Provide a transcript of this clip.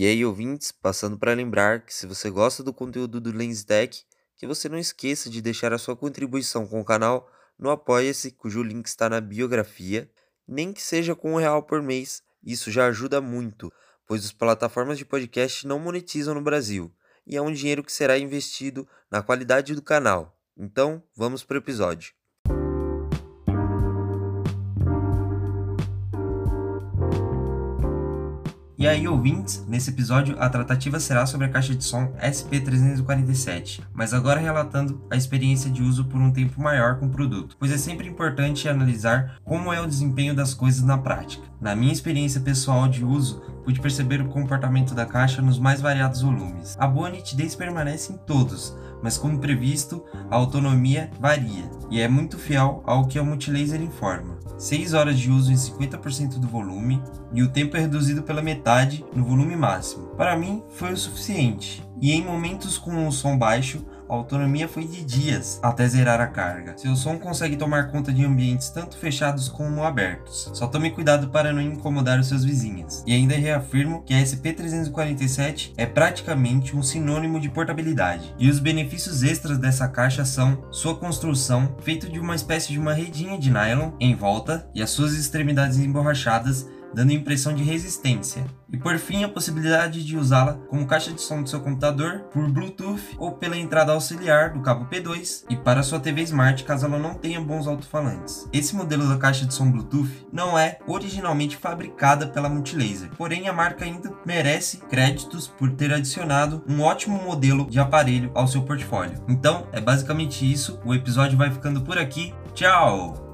E aí, ouvintes, passando para lembrar que se você gosta do conteúdo do LensTech, que você não esqueça de deixar a sua contribuição com o canal no Apoia-se, cujo link está na biografia, nem que seja com um real por mês, isso já ajuda muito, pois as plataformas de podcast não monetizam no Brasil, e é um dinheiro que será investido na qualidade do canal. Então, vamos para o episódio. E aí, ouvintes, nesse episódio a tratativa será sobre a caixa de som SP347, mas agora relatando a experiência de uso por um tempo maior com o produto, pois é sempre importante analisar como é o desempenho das coisas na prática. Na minha experiência pessoal de uso, pude perceber o comportamento da caixa nos mais variados volumes. A boa nitidez permanece em todos, mas como previsto, a autonomia varia e é muito fiel ao que a Multilaser informa. 6 horas de uso em 50% do volume e o tempo é reduzido pela metade no volume máximo. Para mim, foi o suficiente. E em momentos com o som baixo, a autonomia foi de dias até zerar a carga. Seu som consegue tomar conta de ambientes tanto fechados como abertos. Só tome cuidado para não incomodar os seus vizinhos. E ainda reafirmo que a SP347 é praticamente um sinônimo de portabilidade. E os benefícios extras dessa caixa são sua construção, feita de uma espécie de uma redinha de nylon em volta e as suas extremidades emborrachadas dando impressão de resistência. E por fim, a possibilidade de usá-la como caixa de som do seu computador por Bluetooth ou pela entrada auxiliar do cabo P2 e para sua TV Smart caso ela não tenha bons alto-falantes. Esse modelo da caixa de som Bluetooth não é originalmente fabricada pela Multilaser, porém a marca ainda merece créditos por ter adicionado um ótimo modelo de aparelho ao seu portfólio. Então, é basicamente isso. O episódio vai ficando por aqui. Tchau!